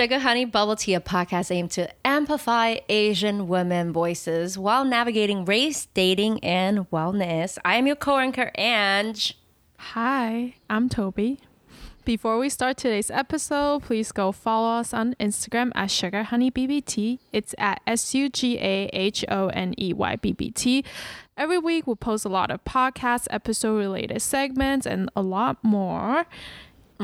Sugar Honey Bubble Tea, a podcast aimed to amplify Asian women voices while navigating race, dating, and wellness. I am your co-anchor, Ange. Hi, I'm Toby. Before we start today's episode, please go follow us on Instagram at Sugar Honey BBT. It's at S U G A H O N E Y B B T. Every week, we post a lot of podcast episode related segments and a lot more.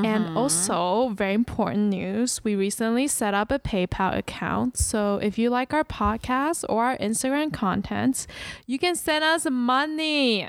And mm-hmm. also, very important news we recently set up a PayPal account. So, if you like our podcast or our Instagram contents, you can send us money.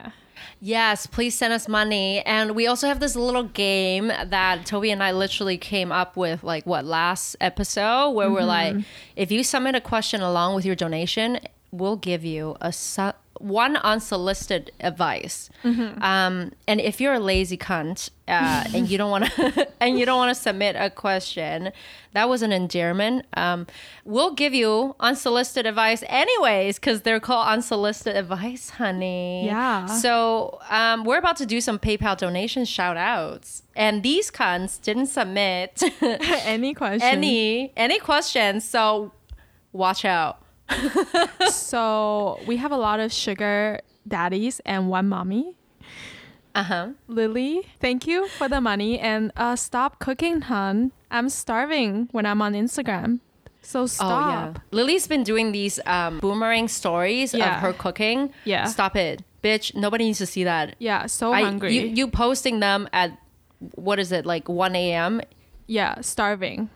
Yes, please send us money. And we also have this little game that Toby and I literally came up with, like, what, last episode, where we're like, mm-hmm. if you submit a question along with your donation, we'll give you a su- one unsolicited advice. Um, and if you're a lazy cunt uh, and you don't want to and you don't want to submit a question, that was an endearment. Um, we'll give you unsolicited advice anyways because they're called unsolicited advice, honey. Yeah. So um, we're about to do some PayPal donation shout outs. And these cunts didn't submit Any questions. any any questions. So watch out. So we have a lot of sugar daddies and one mommy. Uh-huh. Lily, thank you for the money and uh, stop cooking, hun. I'm starving when I'm on Instagram. So stop. Oh yeah. Lily's been doing these um, boomerang stories Yeah. of her cooking. Yeah. Stop it. Bitch, nobody needs to see that. Yeah, so I- hungry. you, you posting them at what is it, like 1 a.m. yeah, starving.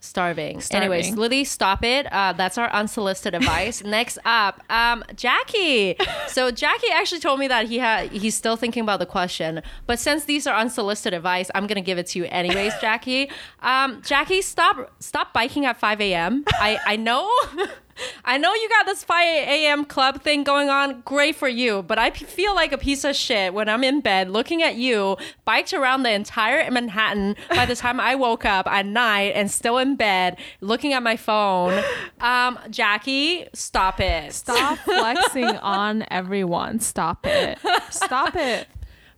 Starving. Starving. Anyways, Lily, stop it. Uh, that's our unsolicited advice. Next up, um, Jackie. So Jackie actually told me that he had he's still thinking about the question, but since these are unsolicited advice, I'm gonna give it to you anyways, Jackie. Um, Jackie, stop stop biking at 5 a.m. I I know. I know you got this 5 a.m. club thing going on. Great for you. But I feel like a piece of shit when I'm in bed looking at you biked around the entire Manhattan by the time I woke up at night and still in bed looking at my phone. Um, Jackie, stop it. Stop flexing on everyone. Stop it. Stop it.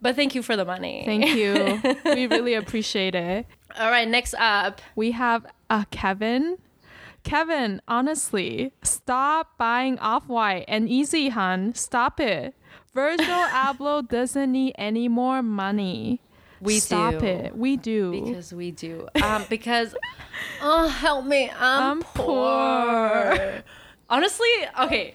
But thank you for the money. Thank you. We really appreciate it. All right, next up. We have uh, Kevin. Kevin, honestly, stop buying Off White and Yeezy Hun. Stop it. Virgil Abloh doesn't need any more money. We stop do. it. We do. Because we do. Um, because, oh, help me. I'm, I'm poor. Honestly, okay,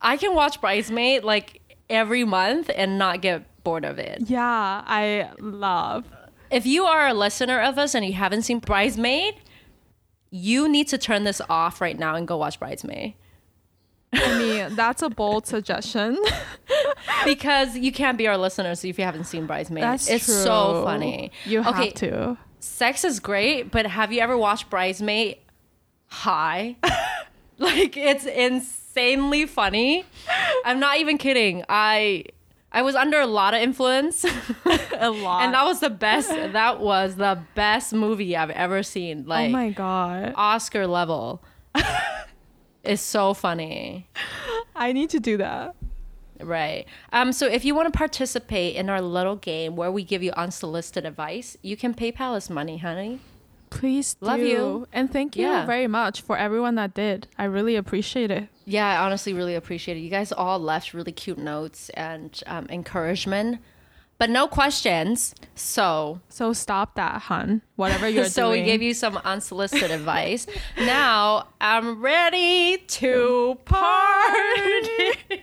I can watch Bridesmaid like every month and not get bored of it. yeah, I love. If you are a listener of us and you haven't seen Bridesmaid, you need to turn this off right now and go watch Bridesmaid. I mean, that's a bold suggestion. Because you can't be our listeners if you haven't seen Bridesmaid. That's it's true. so funny. You okay, have to. sex is great, but have you ever watched Bridesmaid high? like it's insanely funny. I'm not even kidding. I I was under a lot of influence, A lot. and that was the best. That was the best movie I've ever seen. Like oh my god. Oscar level. it's so funny. I need to do that. Right. Um, so if you want to participate in our little game where we give you unsolicited advice, you can PayPal us money, honey. Please Love you. And thank you Yeah. very much for everyone that did. I really appreciate it. Yeah, I honestly really appreciate it. You guys all left really cute notes and um, encouragement, but no questions. So, So stop that, hun. Whatever you're so doing. So we gave you some unsolicited advice. Now I'm ready to party.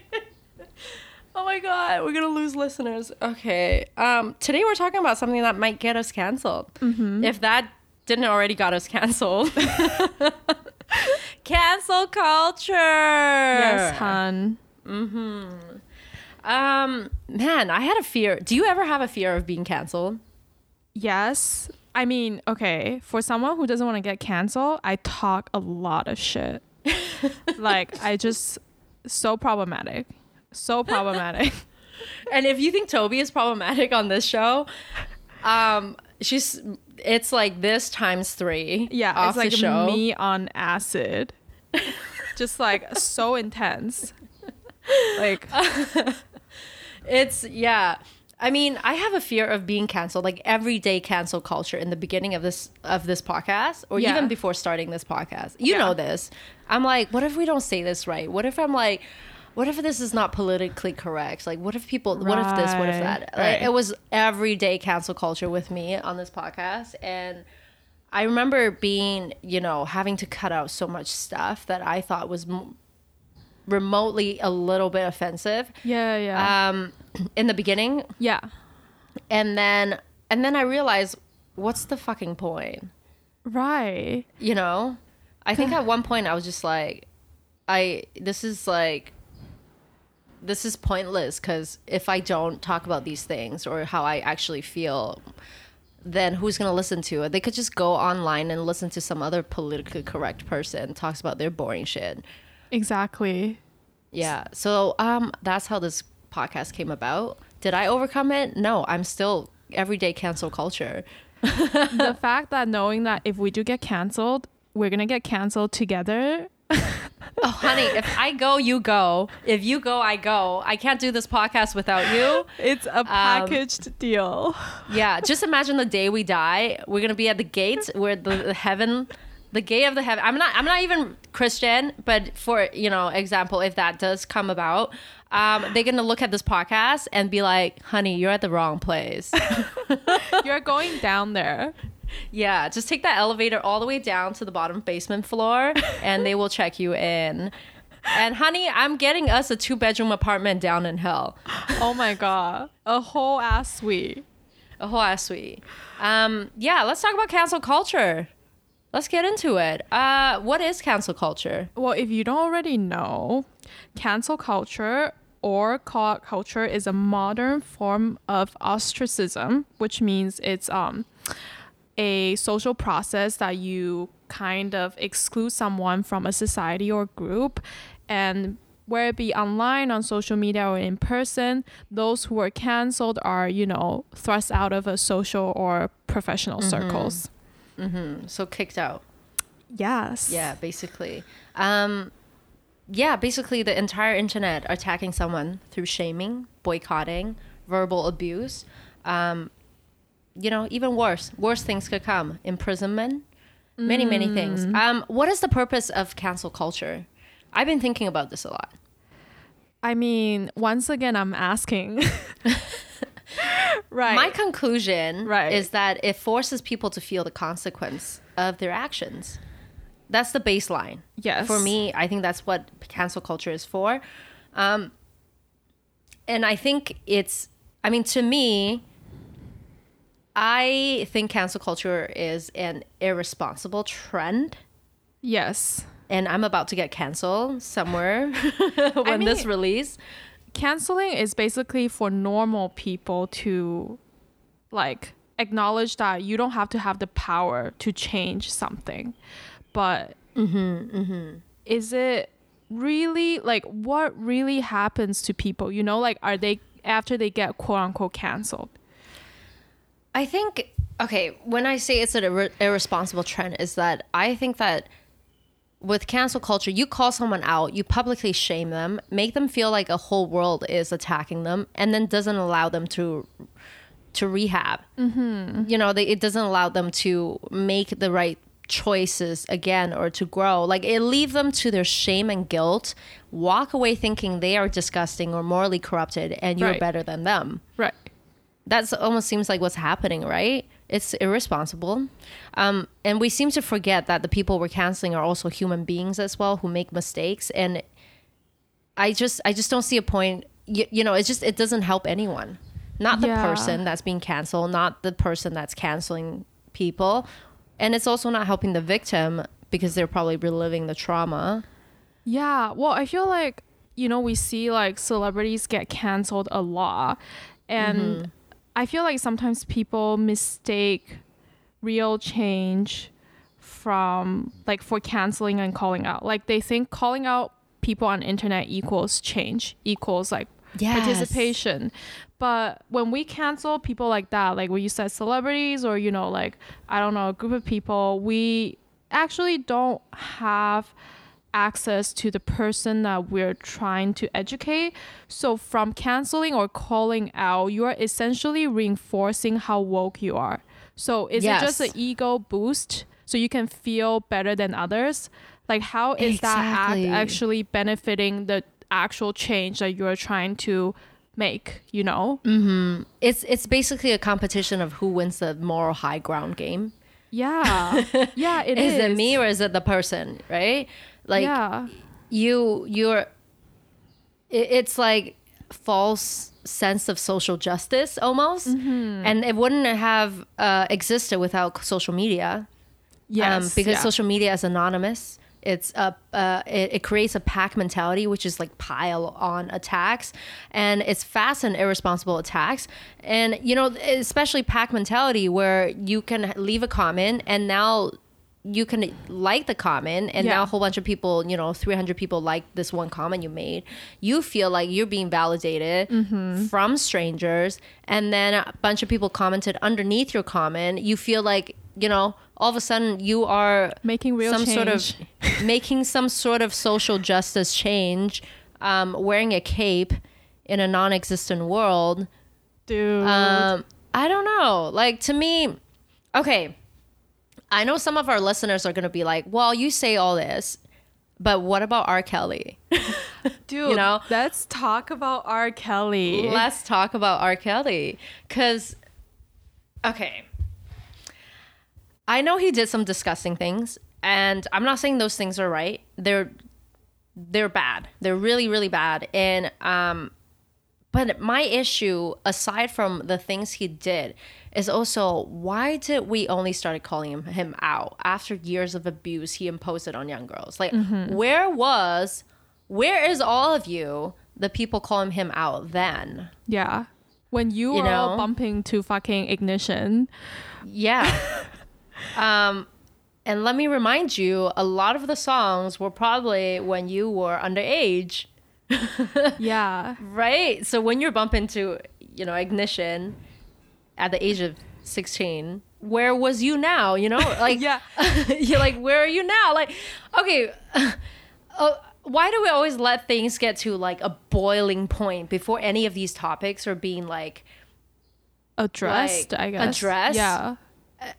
oh my god, we're gonna lose listeners. Okay. Um, today we're talking about something that might get us canceled. If that didn't already got us canceled. Cancel culture. Yes, hun. Um, man, I had a fear. Do you ever have a fear of being canceled? Yes. I mean, okay, for someone who doesn't want to get canceled, I talk a lot of shit. like, I just so problematic. So problematic. And if you think Toby is problematic on this show, um, she's it's like this times three. yeah, off it's like me on acid. just like so intense. Like It's yeah. I mean, I have a fear of being canceled, like everyday cancel culture in the beginning of this of this podcast, or Yeah. even before starting this podcast. You Yeah. know this. I'm like, what if we don't say this right? What if I'm like, what if this is not politically correct? Like, what if people? What if this? What if that? Like, right. it was everyday cancel culture with me on this podcast, and I remember being, you know, having to cut out so much stuff that I thought was m- remotely a little bit offensive Yeah, yeah. um, in the beginning, yeah. and then and then I realized, what's the fucking point? Right. You know, I think at one point I was just like, I this is like. This is pointless because if I don't talk about these things or how I actually feel, then who's gonna listen to it? They could just go online and listen to some other politically correct person talks about their boring shit. Exactly. Yeah. So um that's how this podcast came about. Did I overcome it? No, I'm still everyday cancel culture. the fact that knowing that if we do get canceled, we're gonna get canceled together. Oh, honey, if I go, you go. If you go, I go. I can't do this podcast without you. It's a packaged deal. Yeah, just imagine the day we die. We're gonna be at the gate where the, the heaven, the gate of the heaven. I'm not. I'm not even Christian, but for you know, example, if that does come about, um, they're gonna look at this podcast and be like, "Honey, you're at the wrong place." You're going down there. Yeah, just take that elevator all the way down to the bottom basement floor and they will check you in. And honey, I'm getting us a two bedroom apartment down in hell. Oh my god. A whole ass suite. A whole ass suite. Um, yeah, let's talk about cancel culture. Let's get into it. Uh, what is cancel culture? Well, if you don't already know, cancel culture or out culture is a modern form of ostracism, which means it's um a social process that you kind of exclude someone from a society or group and where it be online on social media or in person those who are canceled are you know thrust out of a social or professional circles Hmm. So kicked out. yes Yeah, basically. Um, yeah, basically the entire internet attacking someone through shaming, boycotting, verbal abuse. Um, you know, even worse, worse things could come. Imprisonment, many, many things. Um, what is the purpose of cancel culture? I've been thinking about this a lot. i mean once again i'm asking right My conclusion Right. is that it forces people to feel the consequence of their actions. That's the baseline. yes For me, I think that's what cancel culture is for. Um, and I think it's, I mean, to me, I think cancel culture is an irresponsible trend. yes And I'm about to get canceled somewhere when this mean- release. canceling is basically for normal people to like acknowledge that you don't have to have the power to change something but mm-hmm, mm-hmm. is it really like what really happens to people you know like are they after they get quote unquote canceled I think okay, when I say it's an irre- irresponsible trend is that I think that with cancel culture, you call someone out, you publicly shame them, make them feel like a whole world is attacking them, and then doesn't allow them to to rehab. Mm-hmm. You know, they, it doesn't allow them to make the right choices again or to grow. Like it leaves them to their shame and guilt, walk away thinking they are disgusting or morally corrupted, and you're Right. better than them right that's almost seems like what's happening, right? It's irresponsible. Um, and we seem to forget that the people we're canceling are also human beings as well who make mistakes. And I just, I just don't see a point. You, you know, it's just, it doesn't help anyone. Not the Yeah. person that's being canceled, not the person that's canceling people. And it's also not helping the victim because they're probably reliving the trauma. Yeah, well, I feel like you know we see like celebrities get canceled a lot, and I feel like sometimes people mistake real change from like for canceling and calling out. Like they think calling out people on internet equals change, equals like Yes. participation. But when we cancel people like that, like when you said celebrities or you know like I don't know a group of people, we actually don't have access to the person that we're trying to educate. So from canceling or calling out, you are essentially reinforcing how woke you are. So is it just an ego boost so you can feel better than others? Like how is Exactly. that act actually benefiting the actual change that you're trying to make, you know? Mm-hmm. It's it's basically a competition of who wins the moral high ground game. Yeah. Yeah, it is is. it me or is it the person, right? Like yeah. you you're it, it's like false sense of social justice almost Mm-hmm. and it wouldn't have uh, existed without social media Yes. um, because yeah. social media is anonymous it's a uh, it, it creates a pack mentality which is like pile on attacks and it's fast and irresponsible attacks and you know especially pack mentality where you can leave a comment and now you can like the comment and Yeah. now a whole bunch of people you know 300 people like this one comment you made you feel like you're being validated Mm-hmm. from strangers and then a bunch of people commented underneath your comment you feel like you know all of a sudden you are making real some sort of change. making some sort of social justice change um, wearing a cape in a non-existent world dude. um, i don't know like to me okay i know some of our listeners are going to be like well you say all this but what about r. Kelly? Dude, you know? let's talk about R. Kelly. let's talk about r. Kelly because okay. I know he did some disgusting things and i'm not saying those things are right. They're they're bad. They're really really bad. And um but my issue aside from the things he did is also why did we only started calling him, him out after years of abuse he imposed it on young girls like where was where is all of you the people calling him out then yeah. When you, You were all know? bumping to fucking ignition. Yeah. um, and let me remind you, a lot of the songs were probably when you were underage, Yeah. right? So when you're bumping to, you know, ignition at the age of 16, where was you now? You know, like, Yeah. you're like, where are you now? Like, okay. Uh, why do we always let things get to like a boiling point before any of these topics are being like Addressed, Like, I guess. addressed? Yeah.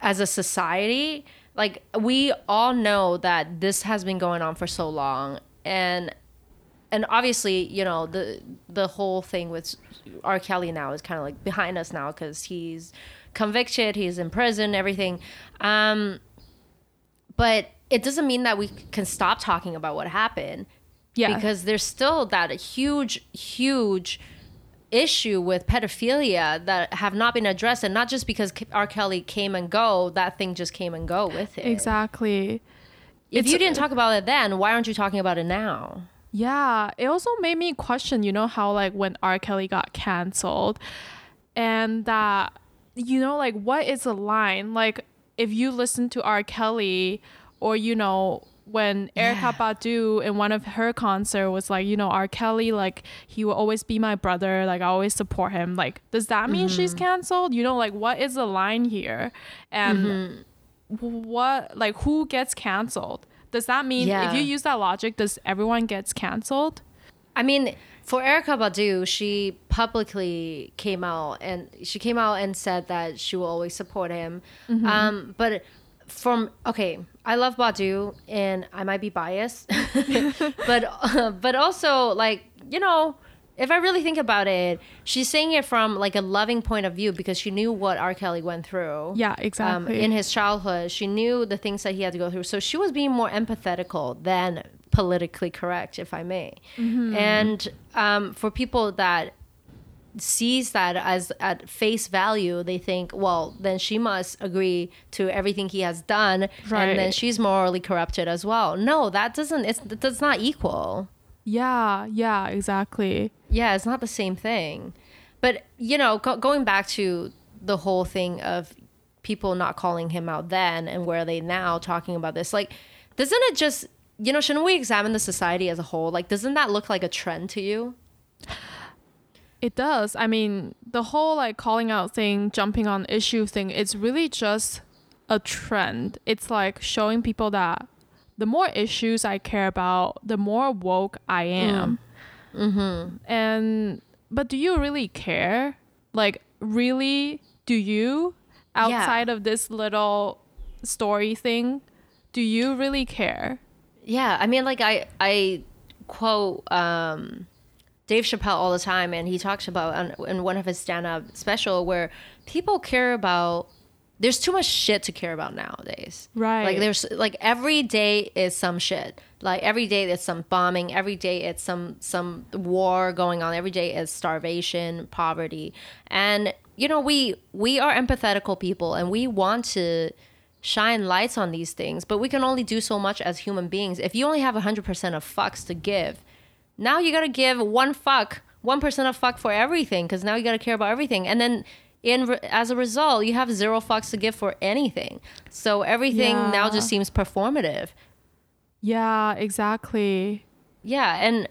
as a society like we all know that this has been going on for so long and and obviously you know the the whole thing with R. Kelly now is kind of like behind us now because he's convicted he's in prison everything um but it doesn't mean that we can stop talking about what happened Yeah. because there's still that huge huge issue with pedophilia that have not been addressed and not just because R. Kelly came and go that thing just came and go with it exactly. if It's- you didn't talk about it then why aren't you talking about it now Yeah, it also made me question, you know, how like when R. Kelly got canceled and that, you know, like what is the line? Like if you listen to R. Kelly or, you know, when Erykah Badu in one of her concert was like, you know, R. Kelly, like he will always be my brother, like I always support him. Like, does that mean she's mm-hmm. canceled? You know, like what is the line here? And mm-hmm. what like who gets canceled? Does that mean Yeah. if you use that logic, does everyone gets canceled? I mean, for Erykah Badu, she publicly came out and she came out and said that she will always support him. Um, but from okay, I love Badu and I might be biased, but uh, but also like you know. If I really think about it, she's saying it from like a loving point of view because she knew what R. Kelly went through. Yeah, Um, exactly. in his childhood, she knew the things that he had to go through. So she was being more empathetical than politically correct, if I may. And um, for people that sees that as at face value, they think, well, then she must agree to everything he has done, and then she's morally corrupted as well. No, that doesn't. It's that's not equal. Yeah, yeah, exactly. Yeah, it's not the same thing. But, you know, go- going back to the whole thing of people not calling him out then and where are they now talking about this, like, doesn't it just, you know, shouldn't we examine the society as a whole? Like, doesn't that look like a trend to you? It does. I mean, the whole like calling out thing, jumping on issue thing, it's really just a trend. It's like showing people that the more issues I care about, the more woke I am. Mm-hmm. And but do you really care? Like really do you outside of this little story thing? Do you really care? Yeah, I mean, like I I quote um, Dave Chappelle all the time, and he talks about on, in one of his stand up special where people care about. There's too much shit to care about nowadays. Right. Like there's like every day is some shit. Like every day there's some bombing. Every day it's some some war going on. Every day is starvation, poverty, and you know we we are empathetical people, and we want to shine lights on these things, but we can only do so much as human beings. If you only have 100% of fucks to give, now you got to give one fuck, 1% of fuck for everything because now you got to care about everything. And then in re- as a result, you have zero fucks to give for anything. So everything now just seems performative. Yeah, exactly. Yeah, and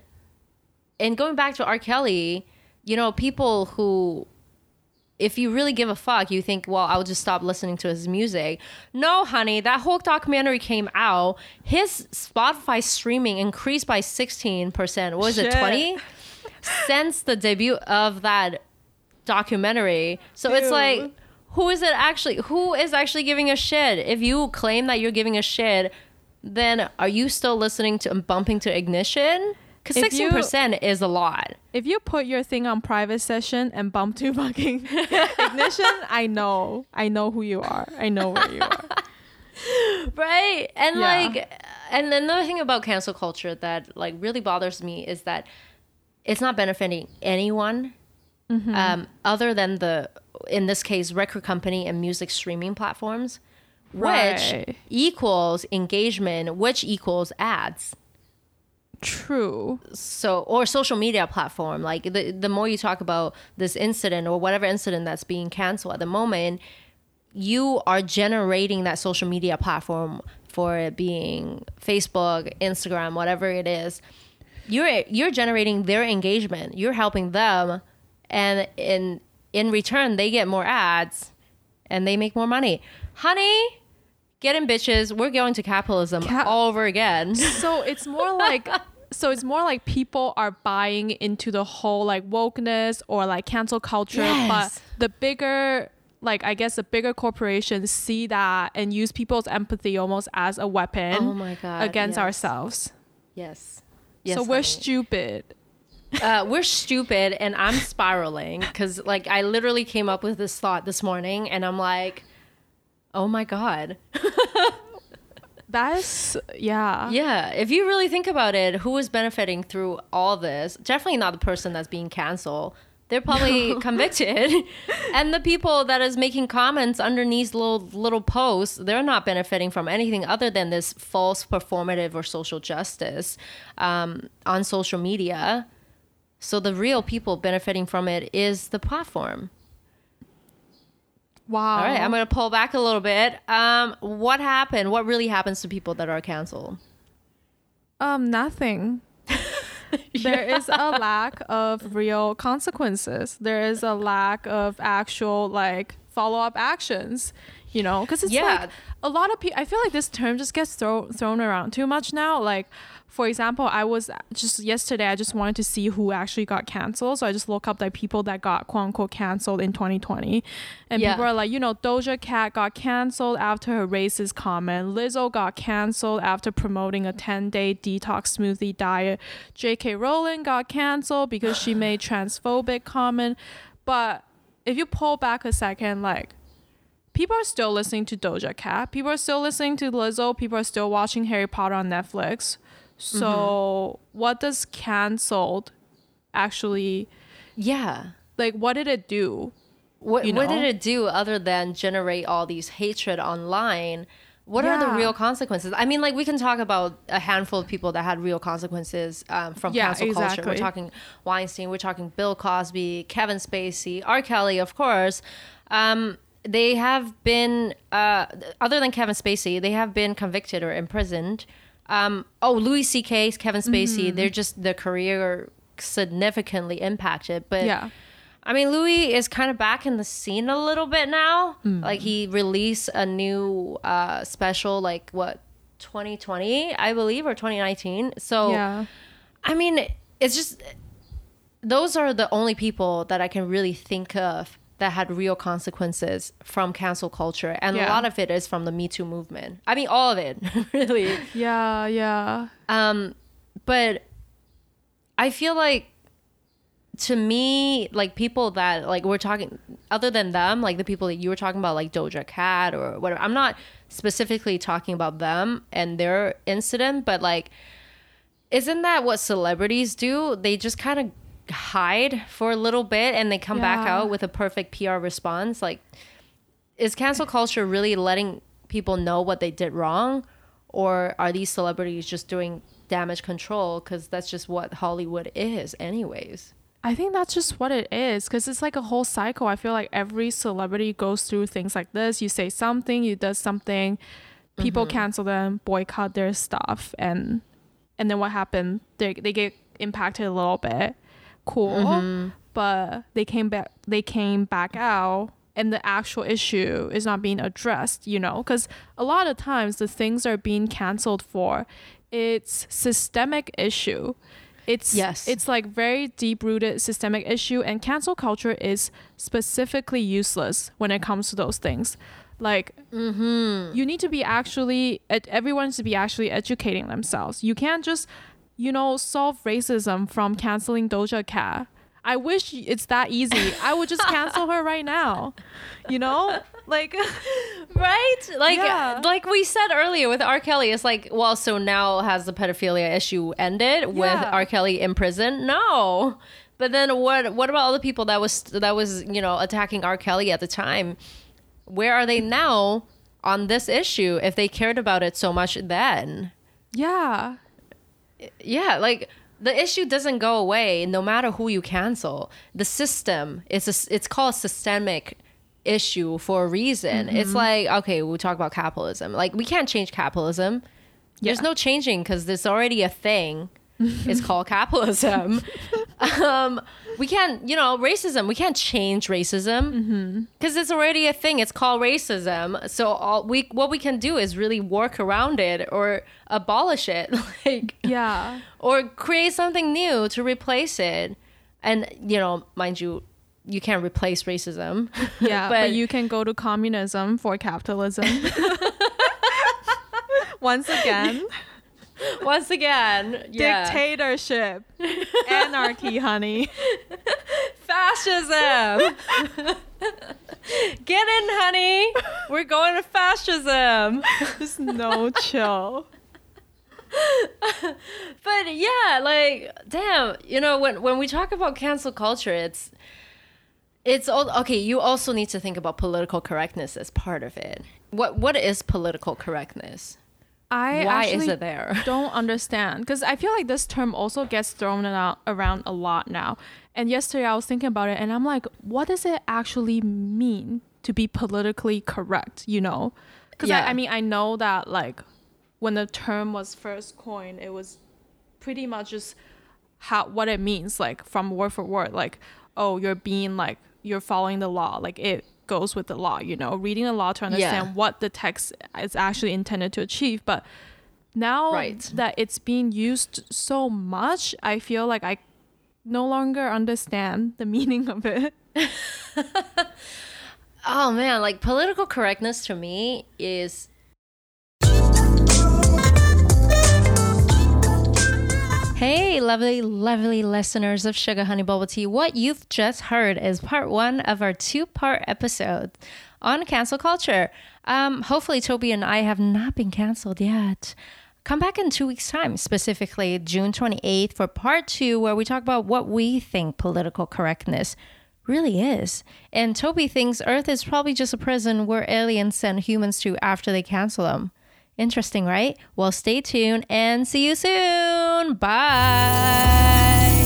and going back to R. Kelly, you know, people who if you really give a fuck, you think, well, I'll just stop listening to his music. No, honey, that whole documentary came out. His Spotify streaming increased by 16%. What was it, 20? Since the debut of that documentary. So it's like, who is it actually? Who is actually giving a shit? If you claim that you're giving a shit, then are you still listening to and bumping to ignition? Because 16% is a lot. If you put your thing on private session and bump to fucking ignition, I know. I know who you are. I know where you are. right and Yeah. like and another thing about cancel culture that like really bothers me is that it's not benefiting anyone Mm-hmm. um, other than the in this case record company and music streaming platforms which Right. equals engagement which equals ads True. so or social media platform like the the more you talk about this incident or whatever incident that's being canceled at the moment you are generating that social media platform for it being Facebook, Instagram, whatever it is. You're you're generating their engagement. You're helping them and in in return they get more ads and they make more money. Honey, get in bitches. We're going to capitalism Cap- all over again. So it's more like so it's more like people are buying into the whole like wokeness or like cancel culture, Yes. but the bigger like I guess the bigger corporations see that and use people's empathy almost as a weapon Oh my God, against yes. ourselves. Yes. Yes. so we're honey. stupid. Uh, we're stupid and I'm spiraling because like I literally came up with this thought this morning and I'm like, oh my god. That's yeah. Yeah, if you really think about it, who is benefiting through all this? Definitely not the person that's being canceled. They're probably convicted, and the people that is making comments underneath little little posts, they're not benefiting from anything other than this false performative or social justice um, on social media. So the real people benefiting from it is the platform. Wow. All right, I'm gonna pull back a little bit. Um, what happened? What really happens to people that are canceled? Um, nothing. There is a lack of real consequences. There is a lack of actual like follow up actions. You know, because it's Yeah. like a lot of people. I feel like this term just gets throw, thrown around too much now. Like, for example, I was just yesterday. I just wanted to see who actually got canceled, so I just look up the people that got quote unquote canceled in 2020, and Yeah. people are like, you know, Doja Cat got canceled after her racist comment. Lizzo got canceled after promoting a 10 day detox smoothie diet. J.K. Rowling got canceled because she made transphobic comment. But if you pull back a second, like, people are still listening to Doja Cat. People are still listening to Lizzo. People are still watching Harry Potter on Netflix. So, what does canceled actually Yeah. like? What did it do? What, you what did it do other than generate all these hatred online? What are the real consequences? I mean, like we can talk about a handful of people that had real consequences um, from Yeah, cancel culture. We're talking Weinstein, we're talking Bill Cosby, Kevin Spacey, R. Kelly, of course. Um, they have been, uh, other than Kevin Spacey, they have been convicted or imprisoned. Um, oh, Louis C.K., Kevin Spacey, Mm-hmm. they're just their career significantly impacted. But Yeah. I mean, Louis is kind of back in the scene a little bit now. Mm. Like he released a new uh, special, like what 2020, I believe, or 2019. So Yeah. I mean, it's just those are the only people that I can really think of that had real consequences from cancel culture, and a lot of it is from the Me Too movement. I mean, all of it, really. Yeah, yeah. Um, but I feel like to me, like people that like we're talking, other than them, like the people that you were talking about, like Doja Cat or whatever. I'm not specifically talking about them and their incident, but like, isn't that what celebrities do? They just kind of hide for a little bit and they come back out with a perfect PR response. Like, is cancel culture really letting people know what they did wrong or are these celebrities just doing damage control because that's just what hollywood is anyways I think that's just what it is because it's like a whole cycle. I feel like every celebrity goes through things like this. You say something, you do something, people mm-hmm. cancel them, boycott their stuff, and and then what happened? They they get impacted a little bit. Cool, mm-hmm. but they came back. They came back out. And the actual issue is not being addressed, you know, because a lot of times the things are being canceled for, it's systemic issue. It's Yes. it's like very deep rooted systemic issue and cancel culture is specifically useless when it comes to those things like mm-hmm. you need to be actually everyone should be actually educating themselves you can't just you know solve racism from canceling doja cat. I wish it's that easy. I would just cancel her right now you know? Like right? Like Yeah. like we said earlier with r. Kelly it's like well so now has the pedophilia issue ended with Yeah. r. Kelly in prison? No. But then what what about all the people that was that was you know attacking r. Kelly at the time? Where are they now on this issue if they cared about it so much then? Yeah yeah like the issue doesn't go away no matter who you cancel. The system it's a, it's called systemic issue for a reason. It's mm-hmm. like okay we talk about capitalism. Like we can't change capitalism. There's no changing because there's already a thing it's called capitalism. Um we can't you know racism we can't change racism because it's already a thing. It's called racism. So all we what we can do is really work around it or abolish it like yeah. or create something new to replace it. And you know mind you you can't replace racism. Yeah, but, But- you can go to communism for capitalism. Once again, once again yeah. dictatorship, anarchy, honey. fascism get in honey we're going to fascism There's no chill. but yeah like damn you know when when we talk about cancel culture it's it's all okay you also need to think about political correctness as part of it what what is political correctness I why is it there don't understand because I feel like this term also gets thrown out, around a lot now. And yesterday I was thinking about it, and I'm like, what does it actually mean to be politically correct? You know, because Yeah. I, I mean I know that like when the term was first coined, it was pretty much just how what it means, like from word for word, like oh you're being like you're following the law, like it goes with the law. You know, reading the law to understand Yeah. what the text is actually intended to achieve, but now Right. that it's being used so much, I feel like I no longer understand the meaning of it. Oh man, like political correctness to me is lovely, lovely listeners of Sugar Honey Bubble Tea. What you've just heard is part one of our two part episode on cancel culture. Um, hopefully, Toby and I have not been canceled yet. Come back in two weeks' time, specifically June 28th, for part two, where we talk about what we think political correctness really is. And Toby thinks Earth is probably just a prison where aliens send humans to after they cancel them. Interesting, right? Well, stay tuned and see you soon. Bye.